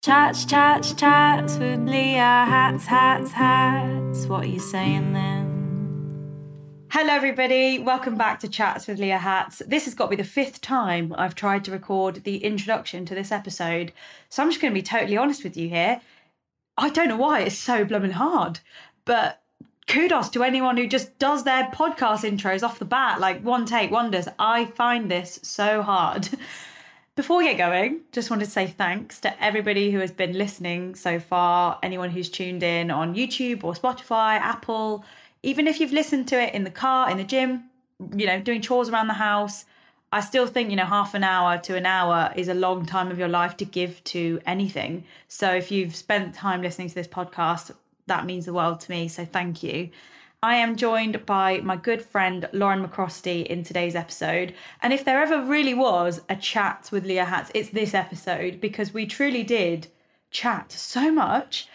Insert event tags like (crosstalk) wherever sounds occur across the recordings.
Chats, chats, chats with Leah. Hats, hats, hats. What are you saying then? Hello, everybody. Welcome back to Chats with Leah Hats. This has got to be the fifth time I've tried to record the introduction to this episode. So I'm just going to be totally honest with you here. I don't know why it's so blooming hard, but kudos to anyone who just does their podcast intros off the bat, like one take wonders. I find this so hard. (laughs) Before we get going, just wanted to say thanks to everybody who has been listening so far, anyone who's tuned in on YouTube or Spotify, Apple, even if you've listened to it in the car, in the gym, you know, doing chores around the house. I still think, you know, half an hour to an hour is a long time of your life to give to anything. So if you've spent time listening to this podcast, that means the world to me. So thank you. I am joined by my good friend Lauren McCrostie in today's episode. And if there ever really was a chat with Leah Hats, it's this episode because we truly did chat so much.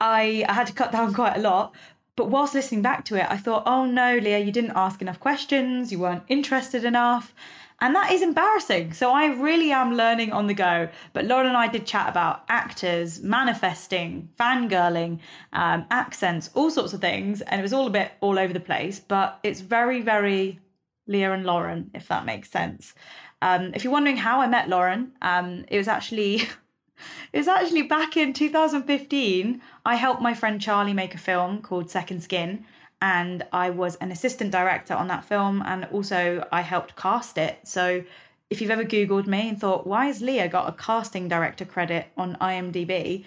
I, I had to cut down (laughs) quite a lot. But whilst listening back to it, I thought, oh no, Leah, you didn't ask enough questions, you weren't interested enough. And that is embarrassing. So I really am learning on the go. But Lauren and I did chat about actors, manifesting, fangirling, um, accents, all sorts of things. And it was all a bit all over the place. But it's very, very Leah and Lauren, if that makes sense. Um, if you're wondering how I met Lauren, um, it was actually (laughs) it was actually back in 2015. I helped my friend Charlie make a film called Second Skin, and I was an assistant director on that film, and also I helped cast it. So if you've ever Googled me and thought, why has Leah got a casting director credit on IMDb?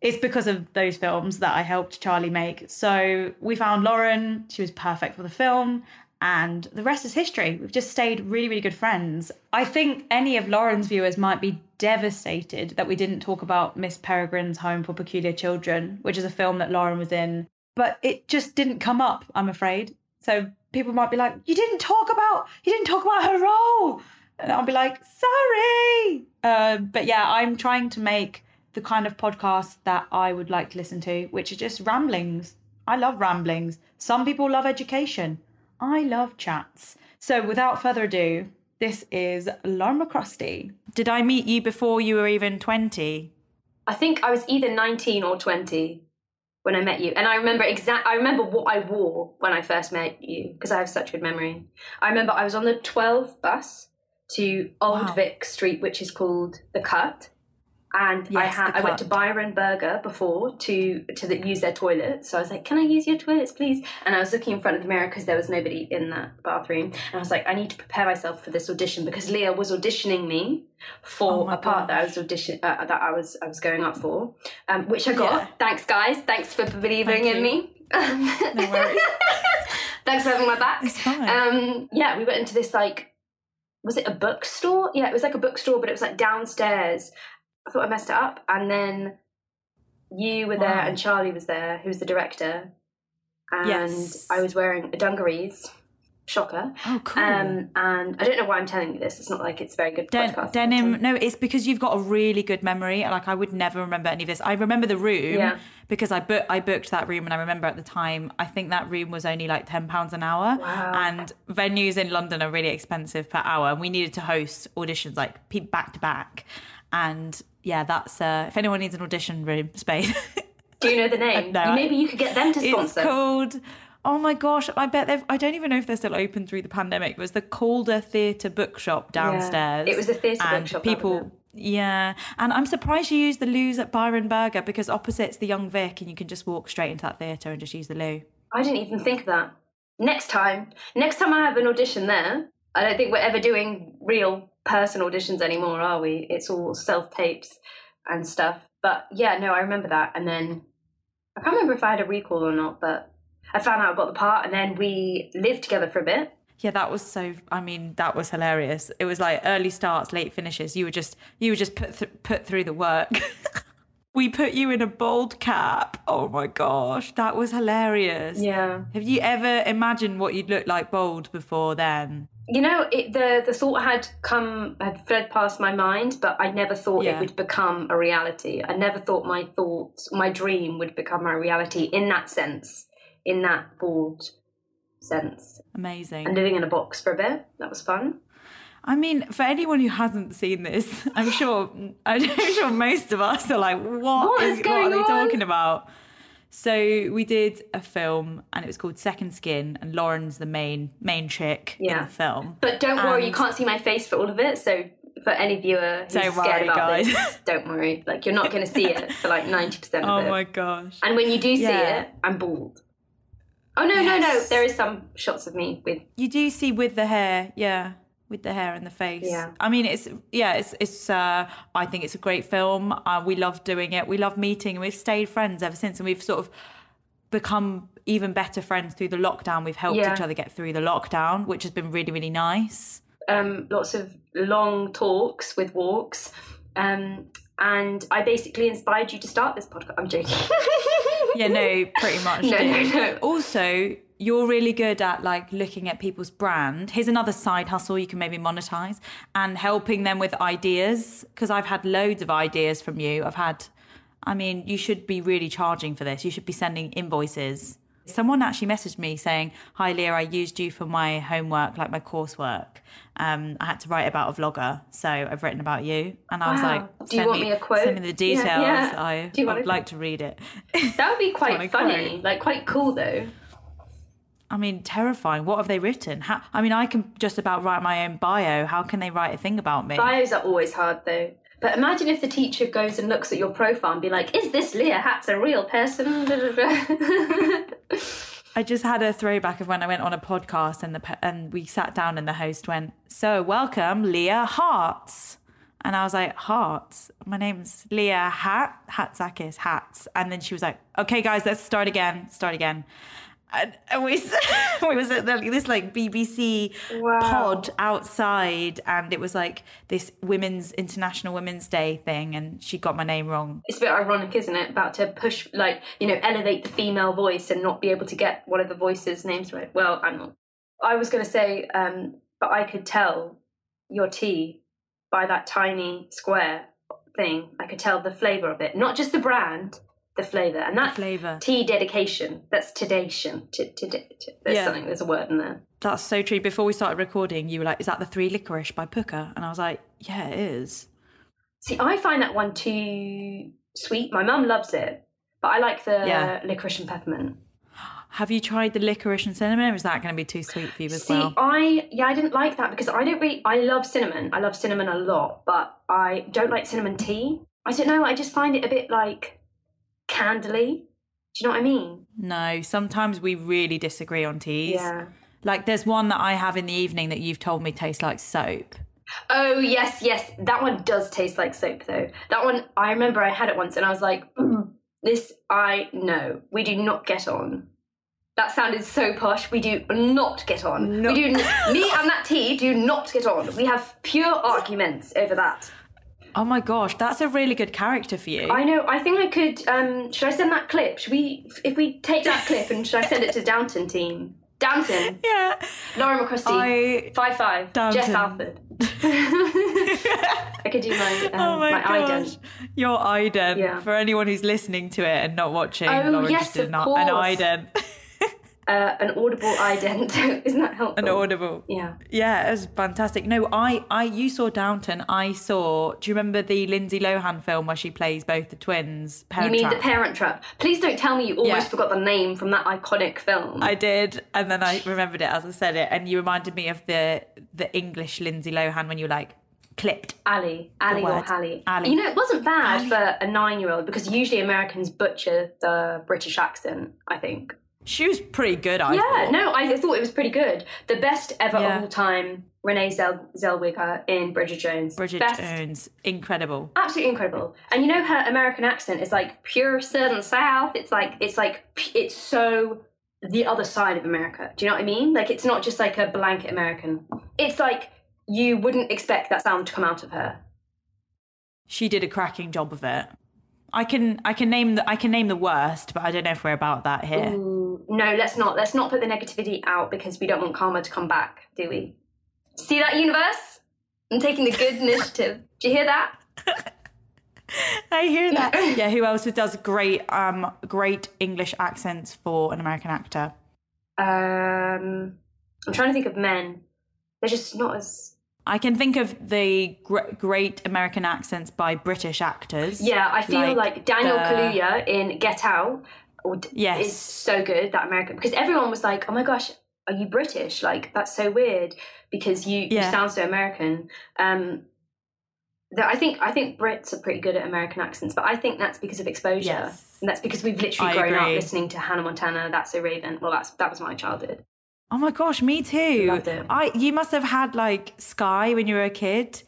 It's because of those films that I helped Charlie make. So we found Lauren, she was perfect for the film, and the rest is history. We've just stayed really, really good friends. I think any of Lauren's viewers might be devastated that we didn't talk about Miss Peregrine's Home for Peculiar Children, which is a film that Lauren was in, but it just didn't come up, I'm afraid. So people might be like, You didn't talk about you didn't talk about her role. And I'll be like, sorry. Uh, but yeah, I'm trying to make the kind of podcast that I would like to listen to, which are just ramblings. I love ramblings. Some people love education. I love chats. So without further ado, this is Lauren McCrostie. Did I meet you before you were even 20? I think I was either 19 or 20 when I met you. And I remember exact I remember what I wore when I first met you because I have such good memory. I remember I was on the 12 bus to Old Wow. Vic Street which is called The Cut. And I had I went to Byron Burger before to to the, use their toilet. So I was like, "Can I use your toilets, please?" And I was looking in front of the mirror because there was nobody in that bathroom. And I was like, "I need to prepare myself for this audition because Leah was auditioning me for Oh a part that I was audition uh, that I was I was going up for, um, which I got. Yeah. Thanks, guys. Thanks for believing Thank in you. me. No (laughs) worries. Thanks for having my back. It's fine. Um, yeah, we went into this like, was it a bookstore? Yeah, it was like a bookstore, but it was like downstairs. I thought I messed it up, and then you were there, and Charlie was there, who was the director, and Yes. I was wearing a dungarees Shocker. Oh, cool. Um, and I don't know why I'm telling you this. It's not like it's very good Den- denim. No, it's because you've got a really good memory. Like I would never remember any of this. I remember the room Yeah. because I booked I booked that room, and I remember at the time I think that room was only like ten pounds an hour. Wow. And venues in London are really expensive per hour, and we needed to host auditions like back to back. And yeah, that's uh, if anyone needs an audition room space, (laughs) Do you know the name? No, Maybe you could get them to sponsor. it's called. Oh my gosh! I bet they've. I don't even know if they're still open through the pandemic. It was the Calder Theatre Bookshop downstairs. It was a theatre bookshop, People, yeah, and I'm surprised you used the loos at Byron Burger because opposite's the Young Vic, and you can just walk straight into that theatre and just use the loo. I didn't even think of that. Next time, next time I have an audition there, I don't think we're ever doing real person auditions anymore, are we? It's all self tapes and stuff. But yeah, no, I remember that. And then I can't remember if I had a recall or not, but I found out I got the part, and then we lived together for a bit. Yeah, that was so. I mean, that was hilarious. It was like early starts, late finishes. You were just you were just put th- put through the work. (laughs) we put you in a bold cap. Oh my gosh, that was hilarious. Yeah. Have you ever imagined what you'd look like bold before then? You know, it, the the thought had come had fled past my mind, but I never thought Yeah. it would become a reality. I never thought my thoughts, my dream, would become a reality in that sense, in that bold sense. Amazing. And living in a box for a bit, that was fun. I mean, for anyone who hasn't seen this, I'm sure I'm sure most of us are like, what, What is what going are they on? talking about? So we did a film and it was called Second Skin and Lauren's the main main chick in Yeah. the film. But don't worry, you can't see my face for all of it. So for any viewer who's Don't scared worry, about guys. this, (laughs) don't worry. Like you're not going to see it for like (laughs) ninety percent of Oh it. my gosh. And when you do see Yeah. it, I'm bald. Oh no, no, no! There is some shots of me with You do see with the hair, yeah, with the hair and the face. Yeah. I mean, it's yeah, it's it's. Uh, I think it's a great film. Uh, we love doing it. We love meeting, and we've stayed friends ever since. And we've sort of become even better friends through the lockdown. We've helped Yeah. each other get through the lockdown, which has been really really nice. um, lots of long talks with walks. Um, and I basically inspired you to start this podcast. I'm joking. (laughs) Yeah, no, (laughs) pretty much. No, no, no. Also, you're really good at like looking at people's brand. Here's another side hustle you can maybe monetize and helping them with ideas. Because I've had loads of ideas from you. I've had, I mean, you should be really charging for this. You should be sending invoices. Someone actually messaged me saying, "Hi Leah, I used you for my homework, like my coursework. Um, I had to write about a vlogger, so I've written about you." And I was Wow. like, Do you want me a quote? Send me the details. yeah. You I would like to read it." that would be quite Funny funny, quote. like quite cool though. I mean, terrifying. What have they written? How, I mean, I can just about write my own bio. How can they write a thing about me? Bios are always hard though. But imagine if the teacher goes and looks at your profile and be like, "Is this Leah Hatz a real person?" (laughs) I just had a throwback of when I went on a podcast and the and we sat down and the host went, "So welcome, Leah Harts," and I was like, "Harts? My name's Leah Hat Hatzakis Hats," and then she was like, "Okay, guys, let's start again. Start again." And, and we (laughs) we was at the, this like BBC Wow. pod outside, and it was like this Women's International Women's Day thing, and she got my name wrong. it's a bit ironic, isn't it? About to push, like you know, elevate the female voice and not be able to get one of the voices' names right. Well, I'm not. I was going to say, um, but I could tell your tea by that tiny square thing. I could tell the flavour of it, not just the brand, the flavour, and that flavour. tea dedication. That's tedation. T- t- t- there's Yeah. something. There's a word in there. That's so true. Before we started recording, you were like, "Is that the Three Licorice by Pukka?" And I was like, "Yeah, it is." See, I find that one too sweet. My mum loves it, but I like the Yeah. licorice and peppermint. Have you tried the licorice and cinnamon? Or is that going to be too sweet for you as See, well? I yeah, I didn't like that because I don't really. I love cinnamon. I love cinnamon a lot, but I don't like cinnamon tea. I don't know. I just find it a bit like candly. Do you know what I mean? No, sometimes we really disagree on teas. Yeah. Like there's one that I have in the evening that you've told me tastes like soap. Oh yes, yes. That one does taste like soap though. That one I remember I had it once and I was like, "Mm, this I know. We do not get on. That sounded so posh. We do not get on. We do (laughs) me and that tea do not get on. We have pure arguments over that. Oh my gosh, that's a really good character for you. I know. I think I could. Um, should I send that clip? Should we? If we take that clip and should I send it to Downton team? Downton. (laughs) Yeah. Laura McCrostie. I- Five five. Jess Alford. (laughs) I could do my um, Oh my, my ident. Your ident. Yeah. For anyone who's listening to it and not watching, Oh, Laura yes, just did of not an course. ident. (laughs) Uh, an audible ident. (laughs) Isn't that helpful? an audible. Yeah. Yeah, it was fantastic. No, I, I, you saw Downton. I saw. Do you remember the Lindsay Lohan film where she plays both the twins? You Parent mean Trap? the Parent Trap? Please don't tell me you almost Yeah. forgot the name from that iconic film. I did, and then I remembered it as I said it, and you reminded me of the the English Lindsay Lohan when you were like clipped. Ali, Ali or. Hallie. Ali. You know, it wasn't bad for a nine-year-old because usually Americans butcher the British accent. I think. She was pretty good. I yeah, thought. no, I thought it was pretty good. The best ever Yeah. of all time, Renee Zell- Zellweger in Bridget Jones. Bridget best, Jones, incredible. absolutely incredible. And you know her American accent is like pure Southern South. It's like it's like p- it's so the other side of America. Do you know what I mean? Like it's not just like a blanket American. It's like you wouldn't expect that sound to come out of her. She did a cracking job of it. I can I can name the I can name the worst, but I don't know if we're about that here. Ooh, no, let's not. Let's not put the negativity out because we don't want karma to come back, do we? See that universe? I'm taking the good (laughs) initiative. Do you hear that? (laughs) I hear that. yeah, who else does great um great English accents for an American actor? Um, I'm trying to think of men. They're just not as. I can think of the gr- great American accents by British actors. Yeah, I feel like, Daniel the- Kaluuya in Get Out would- Yes. is so good. That American because everyone was like, "Oh my gosh, are you British? Like that's so weird because you, you sound so American." Um, that I think I think Brits are pretty good at American accents, but I think that's because of exposure, Yes. and that's because we've literally I grown up listening to Hannah Montana. That's so Raven. Well, that's that was my childhood. Oh my gosh, me too. I you must have had like Sky when you were a kid,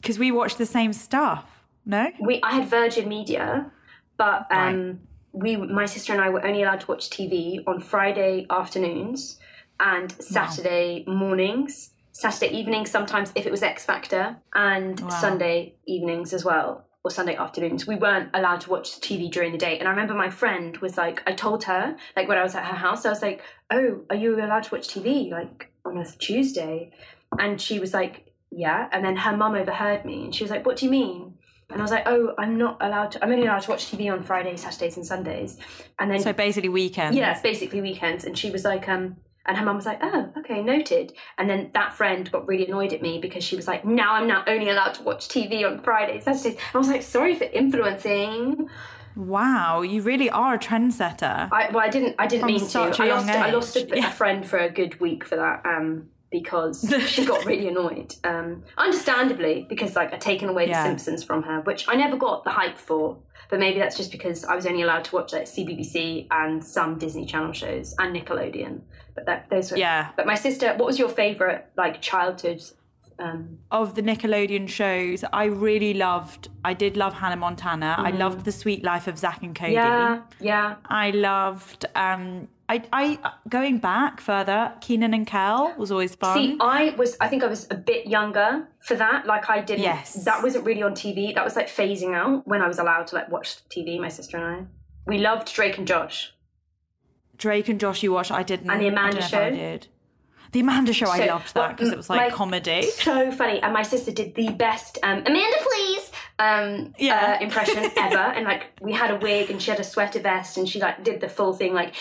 because we watched the same stuff. No, we I had Virgin Media, but um, we my sister and I were only allowed to watch TV on Friday afternoons and Saturday mornings, Saturday evenings sometimes if it was X Factor, and Wow. Sunday evenings as well. Or Sunday afternoons. We weren't allowed to watch TV during the day. And I remember my friend was like, I told her, like when I was at her house, I was like, Oh, are you allowed to watch TV like on a Tuesday? And she was like, Yeah. And then her mum overheard me and she was like, What do you mean? And I was like, oh, I'm not allowed to, I'm only allowed to watch TV on Fridays, Saturdays, and Sundays. And then, so basically weekends. yeah, basically weekends. And she was like, um, and her mum was like, oh, okay, noted. And then that friend got really annoyed at me because she was like, now I'm not only allowed to watch TV on Fridays, Saturdays. And I was like, sorry for influencing. Wow, you really are a trendsetter. I, well, I didn't, I didn't From mean to. I lost, I lost a. Yeah. a friend for a good week for that. Um, because (laughs) she got really annoyed. Um, understandably, because like I'd taken away Yeah. the Simpsons from her, which I never got the hype for. But maybe that's just because I was only allowed to watch like CBBC and some Disney Channel shows and Nickelodeon. But that those were Yeah. But my sister, what was your favorite like childhood? Um, of the Nickelodeon shows, I really loved. I did love Hannah Montana. I loved The Suite Life of Zack and Cody. Mm-hmm. yeah, yeah. I loved. Um, I, I going back further, Kenan and Kel was always fun. See, I was, I think I was a bit younger for that. Like, I didn't, Yes. that wasn't really on TV. That was like phasing out when I was allowed to like watch TV, my sister and I. We loved Drake and Josh. Drake and Josh, you watched. I didn't. And The Amanda know if I Show? did. The Amanda Show, I loved that well, because it was like my- comedy. So funny. And my sister did the best um, Amanda, please um, Yeah. uh, impression (laughs) ever. And like, we had a wig and she had a sweater vest and she like did the full thing like,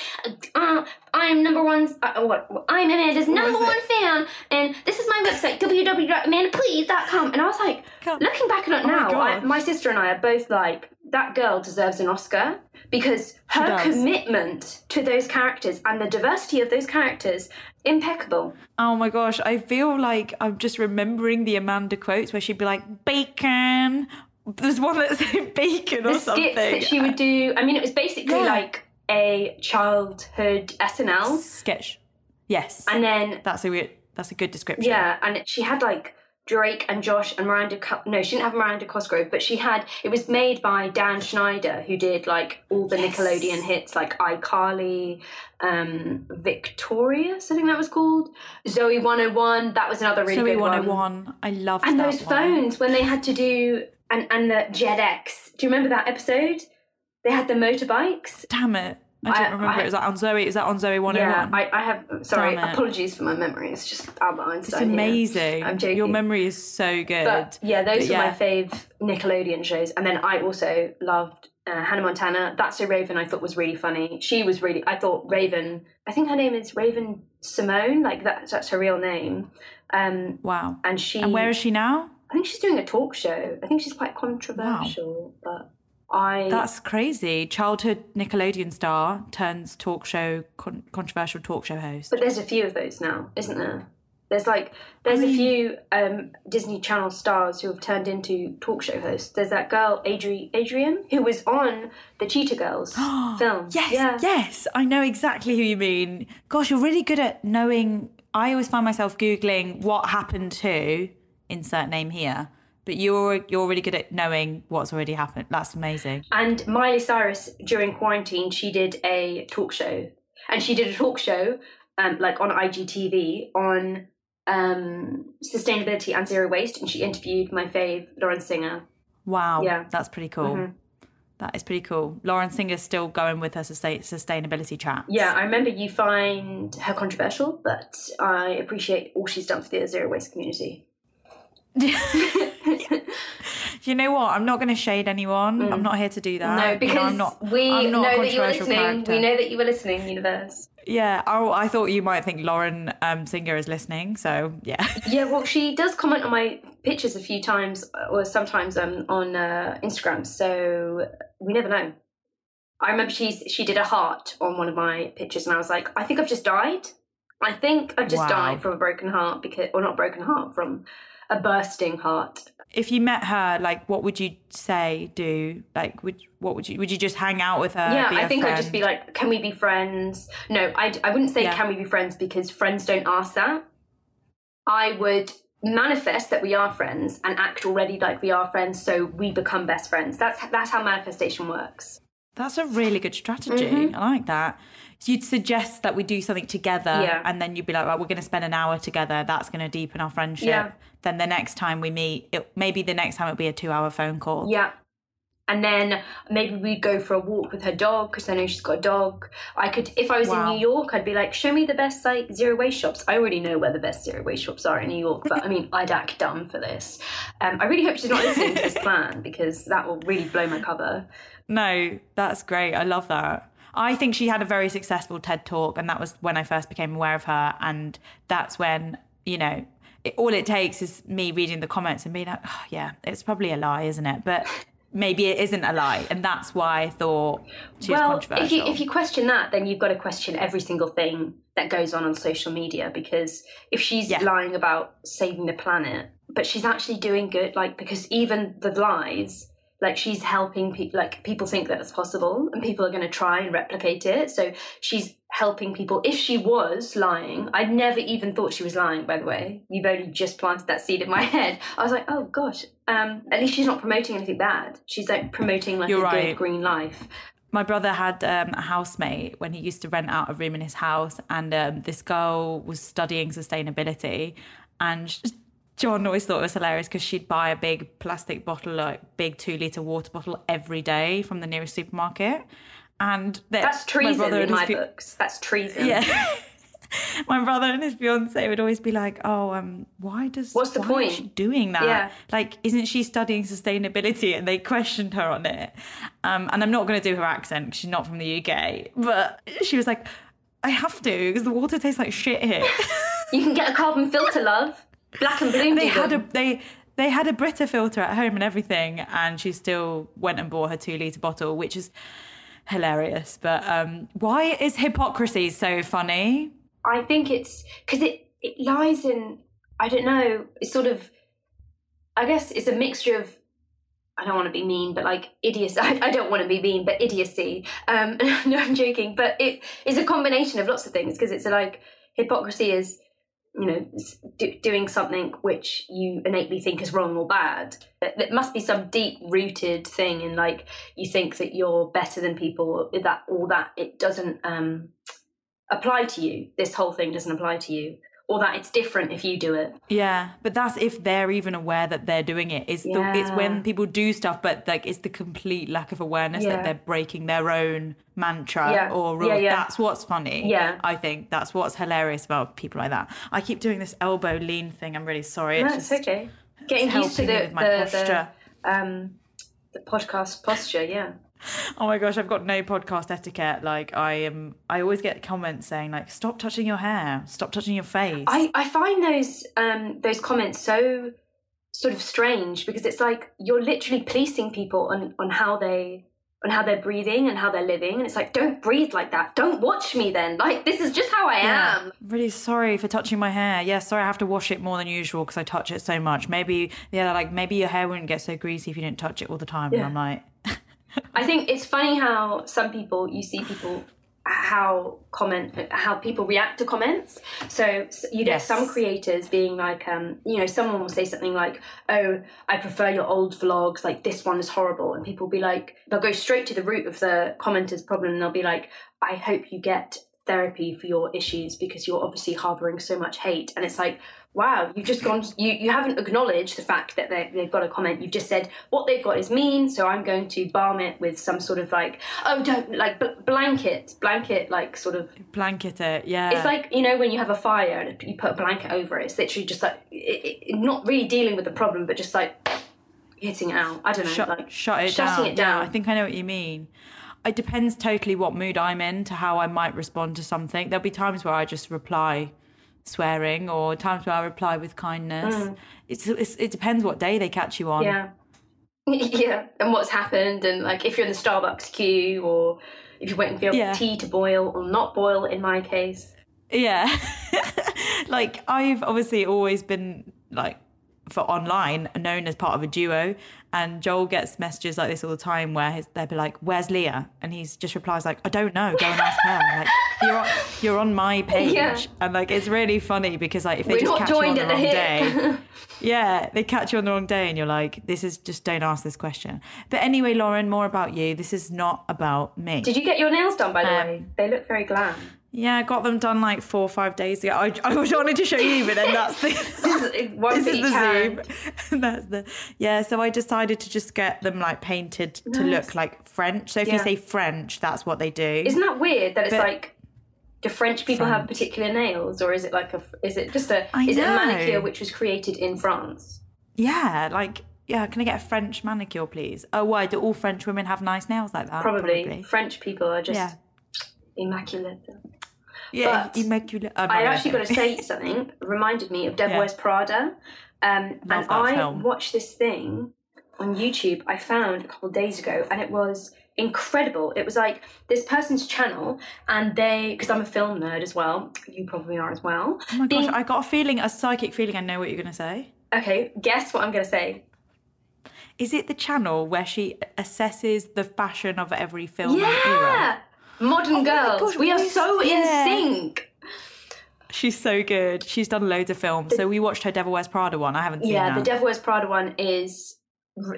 uh, I'm number one, uh, what, I'm Amanda's number one fan. And this is my website, www.amandaplease.com. And I was like, looking back on it Oh my now, I, my sister and I are both like, that girl deserves an Oscar because her commitment to those characters and the diversity of those characters, impeccable. Oh my gosh, I feel like I'm just remembering the Amanda quotes where she'd be like, bacon. There's one that said (laughs) bacon or the something. skits that she would do. I mean, it was basically Yeah. like a childhood SNL, Sketch. Yes. and then that's a weird, that's a good description. yeah, and she had like Drake and Josh and Miranda. No, she didn't have Miranda Cosgrove, but she had. It was made by Dan Schneider, who did like all the Nickelodeon hits, like iCarly, um, Victorious, I think that was called. Zoey 101, that was another really Zoey good one. 101. I love. And those one. phones when they had to do and and the Jet X. Do you remember that episode? They had the motorbikes. Damn it. I don't remember. it was that on Zoey. Is that on Zoey 101? Yeah, I, I have. Sorry, apologies for my memory. It's just Albert It's Einstein. here. amazing. I'm joking. Your memory is so good. But yeah, those But were my fave Nickelodeon shows. And then I also loved uh, Hannah Montana. That's So Raven. I thought was really funny. She was really. I thought Raven. I think her name is Raven Simone. Like that, that's her real name. Um, Wow. and she. And where is she now? I think she's doing a talk show. I think she's quite controversial, but I. That's crazy. Childhood Nickelodeon star turns talk show con- controversial talk show host. But there's a few of those now, isn't there? There's like there's a few um, Disney Channel stars who have turned into talk show hosts. There's that girl Adri- Adrienne who was on the Cheetah Girls (gasps) film. Yes, yeah. yes, I know exactly who you mean. Gosh, you're really good at knowing. I always find myself googling what happened to insert name here, but you're you're really good at knowing what's already happened. That's amazing. And Miley Cyrus during quarantine, she did a talk show, and she did a talk show um, like on IGTV on um, sustainability and zero waste, and she interviewed my fave Lauren Singer. Wow, Yeah. that's pretty cool. Mhm. That is pretty cool. Lauren Singer's still going with her sustain- sustainability chat. Yeah, I remember you find her controversial, but I appreciate all she's done for the zero waste community. (laughs) (laughs) You know what? I'm not going to shade anyone. I'm not here to do that. Mm. no, You because know, I'm not, we I'm not know that you were listening. character. We know that you were listening, universe. Yeah. Oh, I thought you might think Lauren um, Singer is listening. So yeah. (laughs) Yeah, well, she does comment on my pictures a few times, or sometimes um, on uh, Instagram. So we never know. I remember she's she did a heart on one of my pictures, and I was like, I think I've just died. I think I've just Wow. died from a broken heart because, or not broken heart, from a bursting heart. If you met her, like, what would you say? Do like, would what would you would you just hang out with her? yeah, I think I'd just be like, can we be friends? No, I, I wouldn't say Yeah. can we be friends because friends don't ask that. I would manifest that we are friends and act already like we are friends so we become best friends. That's that's how manifestation works. That's a really good strategy. Mm-hmm. I like that. You'd suggest that we do something together, Yeah. and then you'd be like, "Right, we're going to spend an hour together. That's going to deepen our friendship." Yeah. Then the next time we meet, it, maybe the next time it'll be a two-hour phone call. Yeah. And then maybe we'd go for a walk with her dog because I know she's got a dog. I could, if I was Wow. in New York, I'd be like, show me the best like zero waste shops. I already know where the best zero waste shops are in New York, but I mean, I'd act dumb for this. Um, I really hope she's not listening to this plan because that will really blow my cover. (laughs) No, that's great. I love that. I think she had a very successful TED talk, and that was when I first became aware of her. And that's when, you know, it, all it takes is me reading the comments and being like, oh, yeah, it's probably a lie, isn't it? But maybe it isn't a lie. And that's why I thought she was well, controversial. if you if you question that, then you've got to question every single thing that goes on on social media because if she's Yeah. lying about saving the planet, but she's actually doing good, like because even the lies, like she's helping people, like people think that it's possible, and people are going to try and replicate it. So she's helping people. If she was lying, I'd never even thought she was lying. By the way, you've only just planted that seed in my (laughs) head. I was like, oh gosh. Um, at least she's not promoting anything bad. She's like promoting like You're a right. good green life. my brother had um, a housemate when he used to rent out a room in his house, and um, this girl was studying sustainability, and John always thought it was hilarious because she'd buy a big plastic bottle, like big two liter water bottle, every day from the nearest supermarket, and That's treason brother in my books. That's treason. Yeah. (laughs) My brother and his fiance would always be like, "Oh, um, why does What's the why point?" Is she doing that? Yeah. Like, isn't she studying sustainability?" And they questioned her on it. Um, and I'm not going to do her accent 'cause she's not from the UK, but she was like, "I have to because the water tastes like shit here." You can get a carbon filter, love. Black and blue. they had a they they had a Brita filter at home and everything, and she still went and bought her two liter bottle, which is hilarious. But um, why is hypocrisy so funny? I think it's because it it lies in. I don't know. It's sort of. I guess it's a mixture of. I don't want to be mean, but like idiocy. (laughs) I, I don't want to be mean, but idiocy. Um, (laughs) no, I'm joking. But it is a combination of lots of things because it's like hypocrisy is, you know, do, doing something which you innately think is wrong or bad. There must be some deep rooted thing in like you think that you're better than people. That or that it doesn't um, apply to you. This whole thing doesn't apply to you. Or that it's different if you do it. Yeah, but that's if they're even aware that they're doing it. It's the, it's when people do stuff, but like it's the complete lack of awareness Yeah. that they're breaking their own mantra Yeah. or rule. Yeah, yeah. That's what's funny. Yeah. I think that's what's hilarious about people like that. I keep doing this elbow lean thing. I'm really sorry. No, It's it's just okay. Getting used to the, with my the, posture. the, um, the podcast posture, yeah. (laughs) Oh my gosh, I've got no podcast etiquette. Like I am, I always get comments saying like, "Stop touching your hair. Stop touching your face." I, I find those um, those comments so sort of strange because it's like you're literally policing people on, on how they on how they're breathing and how they're living and it's like don't breathe like that don't watch me then like this is just how i Yeah. am Really sorry for touching my hair. Yeah, sorry I have to wash it more than usual because I touch it so much. Maybe yeah, like maybe your hair wouldn't get so greasy if you didn't touch it all the time. Yeah. And I'm like, (laughs) I think it's funny how some people you see people how comment how people react to comments. So you get Yes. some creators being like, um, you know, someone will say something like, "Oh, I prefer your old vlogs. Like this one is horrible," and people will be like, they'll go straight to the root of the commenter's problem. and They'll be like, "I hope you get." Therapy for your issues because you're obviously harboring so much hate and it's like wow you've just gone you you haven't acknowledged the fact that they, they've got a comment you've just said what they've got is mean so i'm going to balm it with some sort of like oh don't like bl- blanket blanket like sort of blanket it. Yeah. it's like you know when you have a fire and you put a blanket over it it's literally just like it, it, not really dealing with the problem but just like hitting it out i don't know shut, like shut it shutting down. it down Yeah, I think I know what you mean. It depends totally what mood I'm in to how I might respond to something. There'll be times where I just reply swearing or times where I reply with kindness. It's, it's it depends what day they catch you on. Mm. Yeah. (laughs) yeah. And what's happened, and like if you're in the Starbucks queue, or if you're waiting for your Yeah. tea to boil or not boil, in my case. Yeah. (laughs) like I've obviously always been like for online known as part of a duo and Joel gets messages like this all the time where his, they'll be like where's Leah? And he's just replies like I don't know go and ask her. Like you're on, you're on my (laughs) page. Yeah. and like it's really funny because like if they We're just catch you on the wrong day (laughs) yeah they catch you on the wrong day and you're like this is just don't ask this question. But anyway Lauren more about you. This is not about me. Did you get your nails done, by the Um, way? They look very glam. Yeah, I got them done like four or five days ago. I, I wanted to show you, but then that's the (laughs) this is the hand. zoom. (laughs) that's the yeah. So I decided to just get them like painted to look like French. So if you say French, that's what they do. Isn't that weird that it's But- like. Do French people have particular nails, or is it like a? Is it just a? I is it a manicure which was created in France? yeah, like yeah. Can I get a French manicure, please? Oh, why do all French women have nice nails like that? Probably. French people are just Yeah. immaculate. Yeah, But immaculate. Oh, no, I actually got to say (laughs) something. Reminded me of Devil Yeah. Wears Prada. Um, and I film. watched this thing on YouTube I found a couple of days ago, and it was incredible. It was like this person's channel, and they, because I'm a film nerd as well, you probably are as well. Oh my gosh, being- I got a feeling, a psychic feeling. I know what you're gonna say. Okay, guess what I'm going to say. Is it the channel where she assesses the fashion of every film? Yeah! Modern Oh Girls. gosh, we are so yeah. in sync. She's so good. She's done loads of films. So we watched her Devil Wears Prada one. I haven't seen Yeah, that. the Devil Wears Prada one is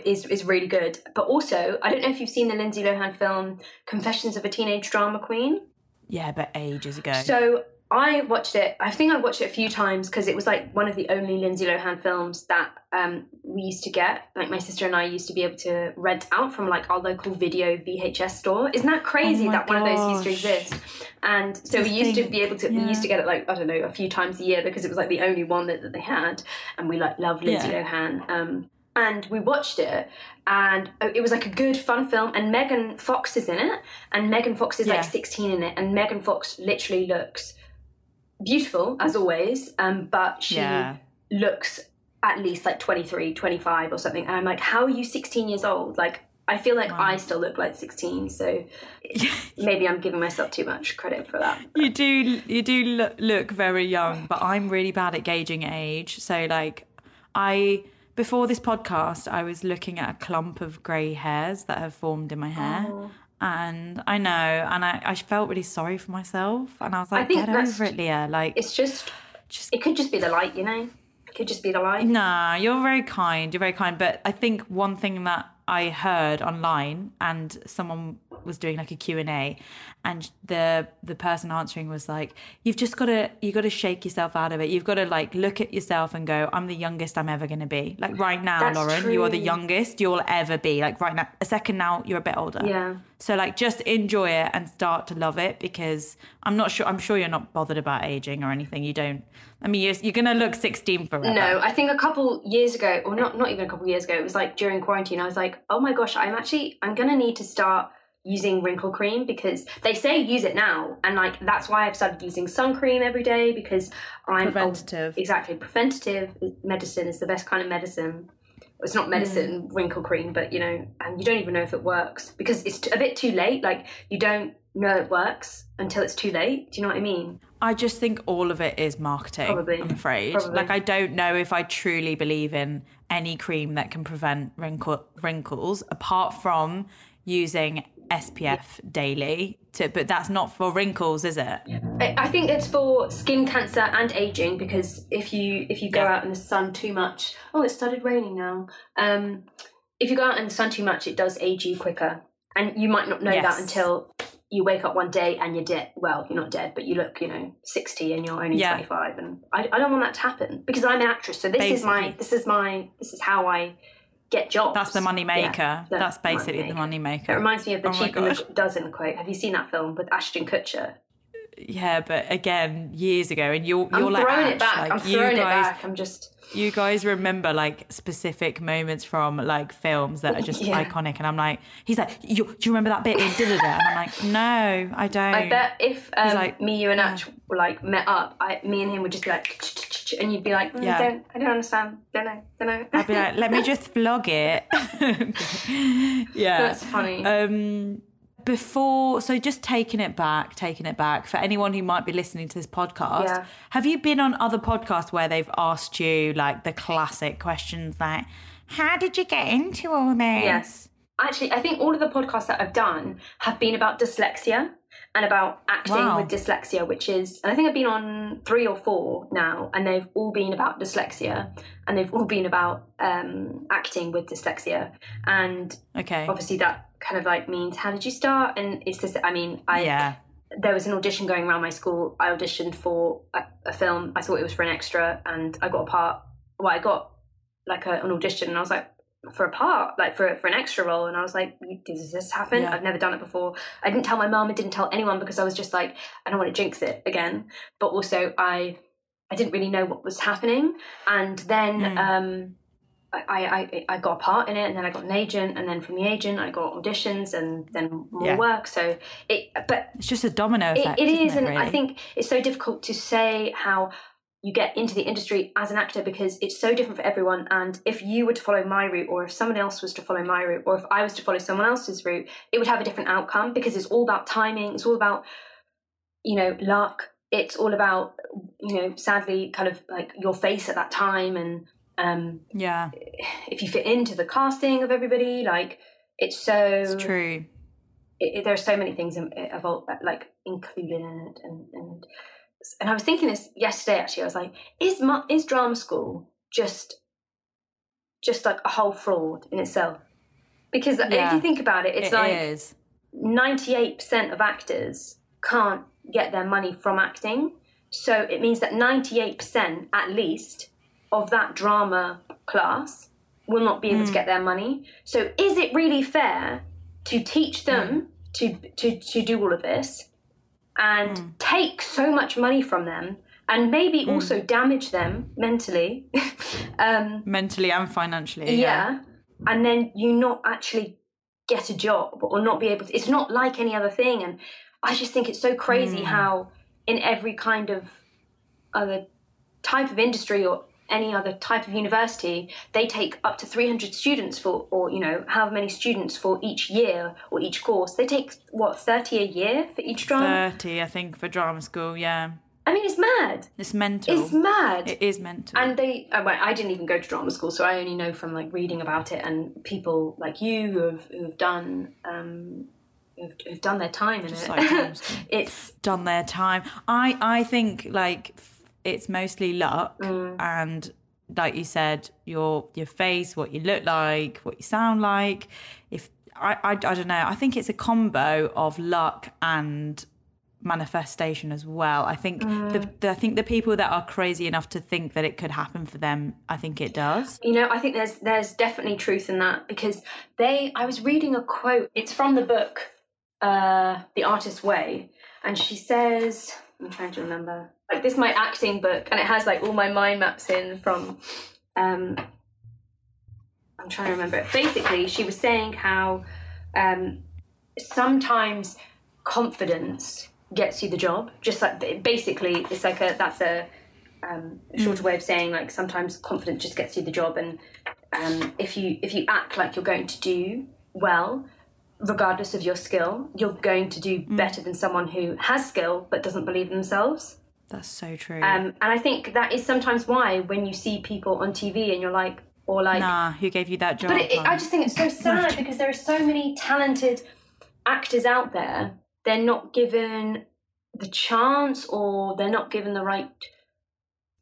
is is really good. But also, I don't know if you've seen the Lindsay Lohan film Confessions of a Teenage Drama Queen. yeah, but ages ago. So I watched it. I think I watched it a few times because it was like one of the only Lindsay Lohan films that um, we used to get. Like my sister and I used to be able to rent out from like our local video VHS store. Isn't that crazy Oh that one of those used to exist? And so we used to be able to. We used to get it like I don't know a few times a year because it was like the only one that, that they had, and we like love Lindsay Yeah. Lohan. Um, and we watched it, and uh, it was like a good, fun film. And Megan Fox is in it, and Megan Fox is Yeah. like 16 in it, and Megan Fox literally looks beautiful as always, um, but she Yeah. looks at least like 23, 25 or something. And I'm like, how are you 16 years old? Like, I feel like I still look like 16, so (laughs) maybe I'm giving myself too much credit for that. you do you do look, look very young, but I'm really bad at gauging age. So like I before this podcast, I was looking at a clump of grey hairs that have formed in my hair. Oh. And I know, and I, I felt really sorry for myself. And I was like, think get over it, Leah. Like, It's just, just, it could just be the light, you know? It could just be the light. Nah, you're very kind. You're very kind. But I think one thing that I heard online and someone was doing like a Q&A and the the person answering was like you've just got to you got to shake yourself out of it. You've got to like look at yourself and go I'm the youngest I'm ever going to be. Like right now, That's Lauren, you are the youngest you'll ever be. Like right now, a second now you're a bit older. Yeah. So like just enjoy it and start to love it because I'm not sure I'm sure you're not bothered about aging or anything. You don't I mean you're, you're going to look 16 forever. No, I think a couple years ago, or not not even a couple years ago, it was like during quarantine. I was like, oh my gosh, I'm actually I'm gonna need to start using wrinkle cream because they say use it now, and like that's why I've started using sun cream every day because I'm Preventative. exactly preventative medicine is the best kind of medicine. It's not medicine, mm. wrinkle cream, but you know, and you don't even know if it works because it's a bit too late. Like you don't know it works until it's too late. Do you know what I mean? I just think all of it is marketing. Probably. I'm afraid. Probably. Like I don't know if I truly believe in any cream that can prevent wrinkle wrinkles apart from using SPF daily. To, but that's not for wrinkles, is it? I think it's for skin cancer and aging because if you if you go Yeah. out in the sun too much, oh, it started raining now. Um, if you go out in the sun too much, it does age you quicker, and you might not know Yes. that until you wake up one day and you're dead. Well, you're not dead, but you look, you know, sixty and you're only Yeah. twenty five, and I, I don't want that to happen because I'm an actress. So this is my this is my this is how I get jobs. That's the money maker. Yeah, the that's basically the moneymaker. money It reminds me of the Oh Cheaper by the Dozen quote. Have you seen that film with Ashton Kutcher? Yeah, but again, years ago, and you're I'm you're like throwing Ash, it back. Like, I'm you guys, it back. I'm just you guys remember like specific moments from like films that are just (laughs) Yeah. iconic, and I'm like, he's like, you, do you remember that bit? And I'm like, no, I don't. I bet if um, like, me, you, and yeah. Like met up, I, me and him would just be like, and you'd be like, mm, Yeah. don't, I don't understand, don't know, don't know. I'd be like, let me just vlog it. (laughs) yeah, That's funny. Um, before, so just taking it back, taking it back for anyone who might be listening to this podcast. Yeah. Have you been on other podcasts where they've asked you like the classic questions like, "How did you get into all this?" yes, actually, I think all of the podcasts that I've done have been about dyslexia and about acting Wow. with dyslexia, which is, and I think I've been on three or four now, and they've all been about dyslexia, and they've all been about um, acting with dyslexia, and Okay. obviously that kind of like means how did you start and it's just i mean i Yeah. there was an audition going around my school i auditioned for a, a film i thought it was for an extra and i got a part well i got like a, an audition and i was like for a part like for for an extra role and i was like does this happen Yeah. i've never done it before i didn't tell my mum i didn't tell anyone because i was just like i don't want to jinx it again but also i i didn't really know what was happening and then Mm. um I, I I got a part in it, and then I got an agent, and then from the agent I got auditions, and then more Yeah. work. So it, but It's just a domino it, effect. it isn't is, and I think it's so difficult to say how you get into the industry as an actor because it's so different for everyone. And if you were to follow my route, or if someone else was to follow my route, or if I was to follow someone else's route, it would have a different outcome because it's all about timing. It's all about you know luck. It's all about you know sadly kind of like your face at that time and um yeah, if you fit into the casting of everybody like it's so it's true. it, it, there are so many things in, involved, like included in it, and and and I was thinking this yesterday. Actually, I was like, is is drama school just just like a whole fraud in itself? Because if you think about it, it's It like ninety eight percent of actors can't get their money from acting, so it means that ninety eight percent at least of that drama class will not be able Hmm. to get their money. So is it really fair to teach them to, to to do all of this and Hmm. take so much money from them and maybe also damage them mentally? (laughs) um, mentally and financially. yeah. And then you not actually get a job or not be able to. It's not like any other thing. And I just think it's so crazy how in every kind of other type of industry or any other type of university, they take up to 300 students for, or, you know, however many students for each year or each course. They take, what, 30 a year for each drama? Thirty, I think, for drama school. Yeah, I mean, it's mad. it's mental. It's mad. It is mental. And they, uh, well, I didn't even go to drama school, so I only know from like reading about it and people like you who have who've done um, who've, who've done their time in Just it. like (laughs) it's done their time. I I think like it's mostly luck Mm. and like you said, your your face, what you look like, what you sound like. If I, I, I don't know. I think it's a combo of luck and manifestation as well. I think the, the I think the people that are crazy enough to think that it could happen for them, I think it does. You know, I think there's there's definitely truth in that because they. I was reading a quote. It's from the book, uh, The Artist's Way, and she says, I'm trying to remember. Like this is my acting book, and it has like all my mind maps in from. Um, I'm trying to remember it. Basically, she was saying how um, sometimes confidence gets you the job. Just like basically, it's like a that's a um, shorter way of saying like sometimes confidence just gets you the job, and um, if you if you act like you're going to do well, regardless of your skill, you're going to do better than someone who has skill but doesn't believe themselves. That's so true. Um, and I think that is sometimes why when you see people on TV and you're like, or like, nah, who gave you that job? but it, it- I just think it's so sad because there are so many talented actors out there. They're not given the chance, or they're not given the right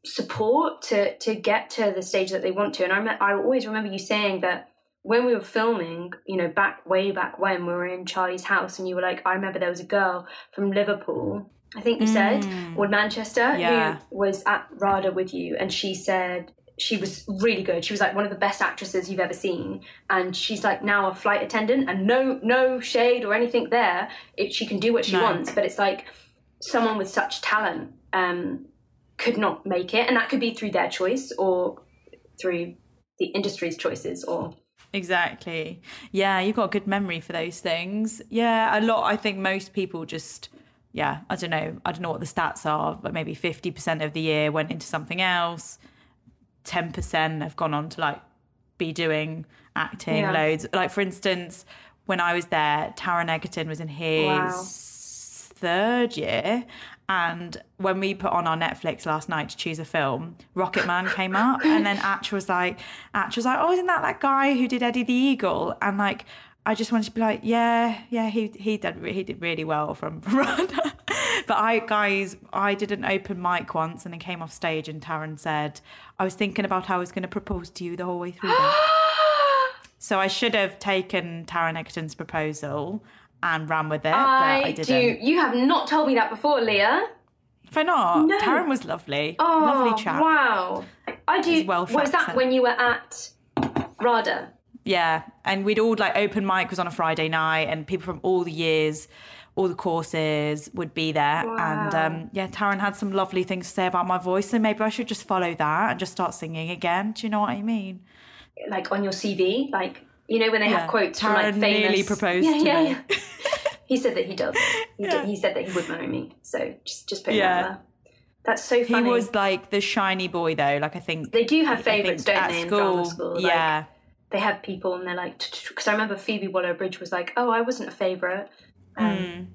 support to to get to the stage that they want to. And I I always remember you saying that when we were filming, you know, back way back when we were in Charlie's house, and you were like, I remember there was a girl from Liverpool. I think you said, or Manchester, Yeah. who was at RADA with you, and she said she was really good. She was like one of the best actresses you've ever seen, and she's like now a flight attendant, and no no shade or anything there. It, she can do what she No. wants, but it's like someone with such talent um, could not make it, and that could be through their choice or through the industry's choices, or Exactly. Yeah, you've got a good memory for those things. Yeah, a lot. I think most people just, yeah, I don't know. I don't know what the stats are, but maybe 50% of the year went into something else. 10% have gone on to like be doing acting Yeah. loads. Like, for instance, when I was there, Taron Egerton was in his Wow. third year. And when we put on our Netflix last night to choose a film, Rocketman came up, and then (laughs) Atch was like, Atch was like, "Oh, isn't that that guy who did Eddie the Eagle?" And like, I just wanted to be like, "Yeah, yeah, he he did he did really well from (laughs) Rwanda." but I, guys, I did an open mic once, and then came off stage, and Taron said, "I was thinking about how I was going to propose to you the whole way through." (gasps) so I should have taken Taron Egerton's proposal and ran with it, but I I didn't. do. You have not told me that before, Leah. Why not? No. Taron was lovely. Oh, lovely chap. wow! I do. Welsh was that when you were at RADA? Yeah. And we'd all like open mic was on a Friday night and people from all the years, all the courses would be there. And um, yeah, Taron had some lovely things to say about my voice. So maybe I should just follow that and just start singing again. Do you know what I mean? like on your CV, like you know when they Yeah. have quotes from like famous. nearly proposed yeah, to yeah, me. yeah. (laughs) he said that he does. He, did, he said that he would marry me. So just just put Yeah. that there. That's so funny. He was like the shiny boy though. Like I think They do have favourites, don't at they, in drama school? Like, yeah. They have people, and they're like, because I remember Phoebe Waller-Bridge was like, "Oh, I wasn't a favourite. Um,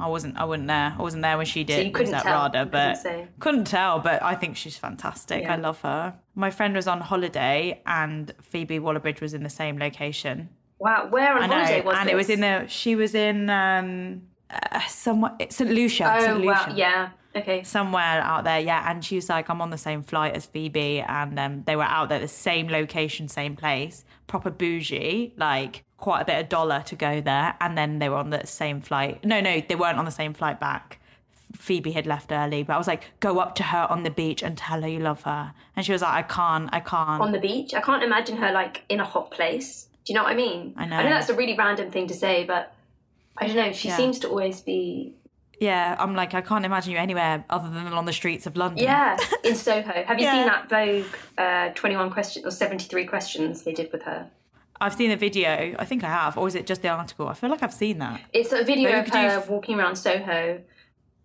I wasn't. I wasn't there. I wasn't there when she did. you couldn't was at tell. RADA, Couldn't but say. couldn't tell. But I think she's fantastic. Yeah. I love her. My friend was on holiday, and Phoebe Waller-Bridge was in the same location. Wow, where on I know, was and this? it was in the. She was in um, uh, somewhere St Lucia. Oh St. wow, Lucia. yeah, okay. Somewhere out there, yeah. And she was like, I'm on the same flight as Phoebe. And um, they were out there, at the same location, same place, proper bougie, like quite a bit of dollar to go there. And then they were on the same flight. No, no, they weren't on the same flight back. Phoebe had left early, but I was like, go up to her on the beach and tell her you love her. And she was like, I can't, I can't. on the beach. I can't imagine her like in a hot place. Do you know what I mean? I know. I know that's a really random thing to say, but I don't know. She Yeah. seems to always be yeah, I'm like, I can't imagine you anywhere other than on the streets of London. yeah (laughs) in Soho. Have you Yeah. seen that Vogue uh, Twenty One questions or Seventy Three questions they did with her? I've seen the video. I think I have. Or is it just the article? I feel like I've seen that. It's a video Vogue of her walking around Soho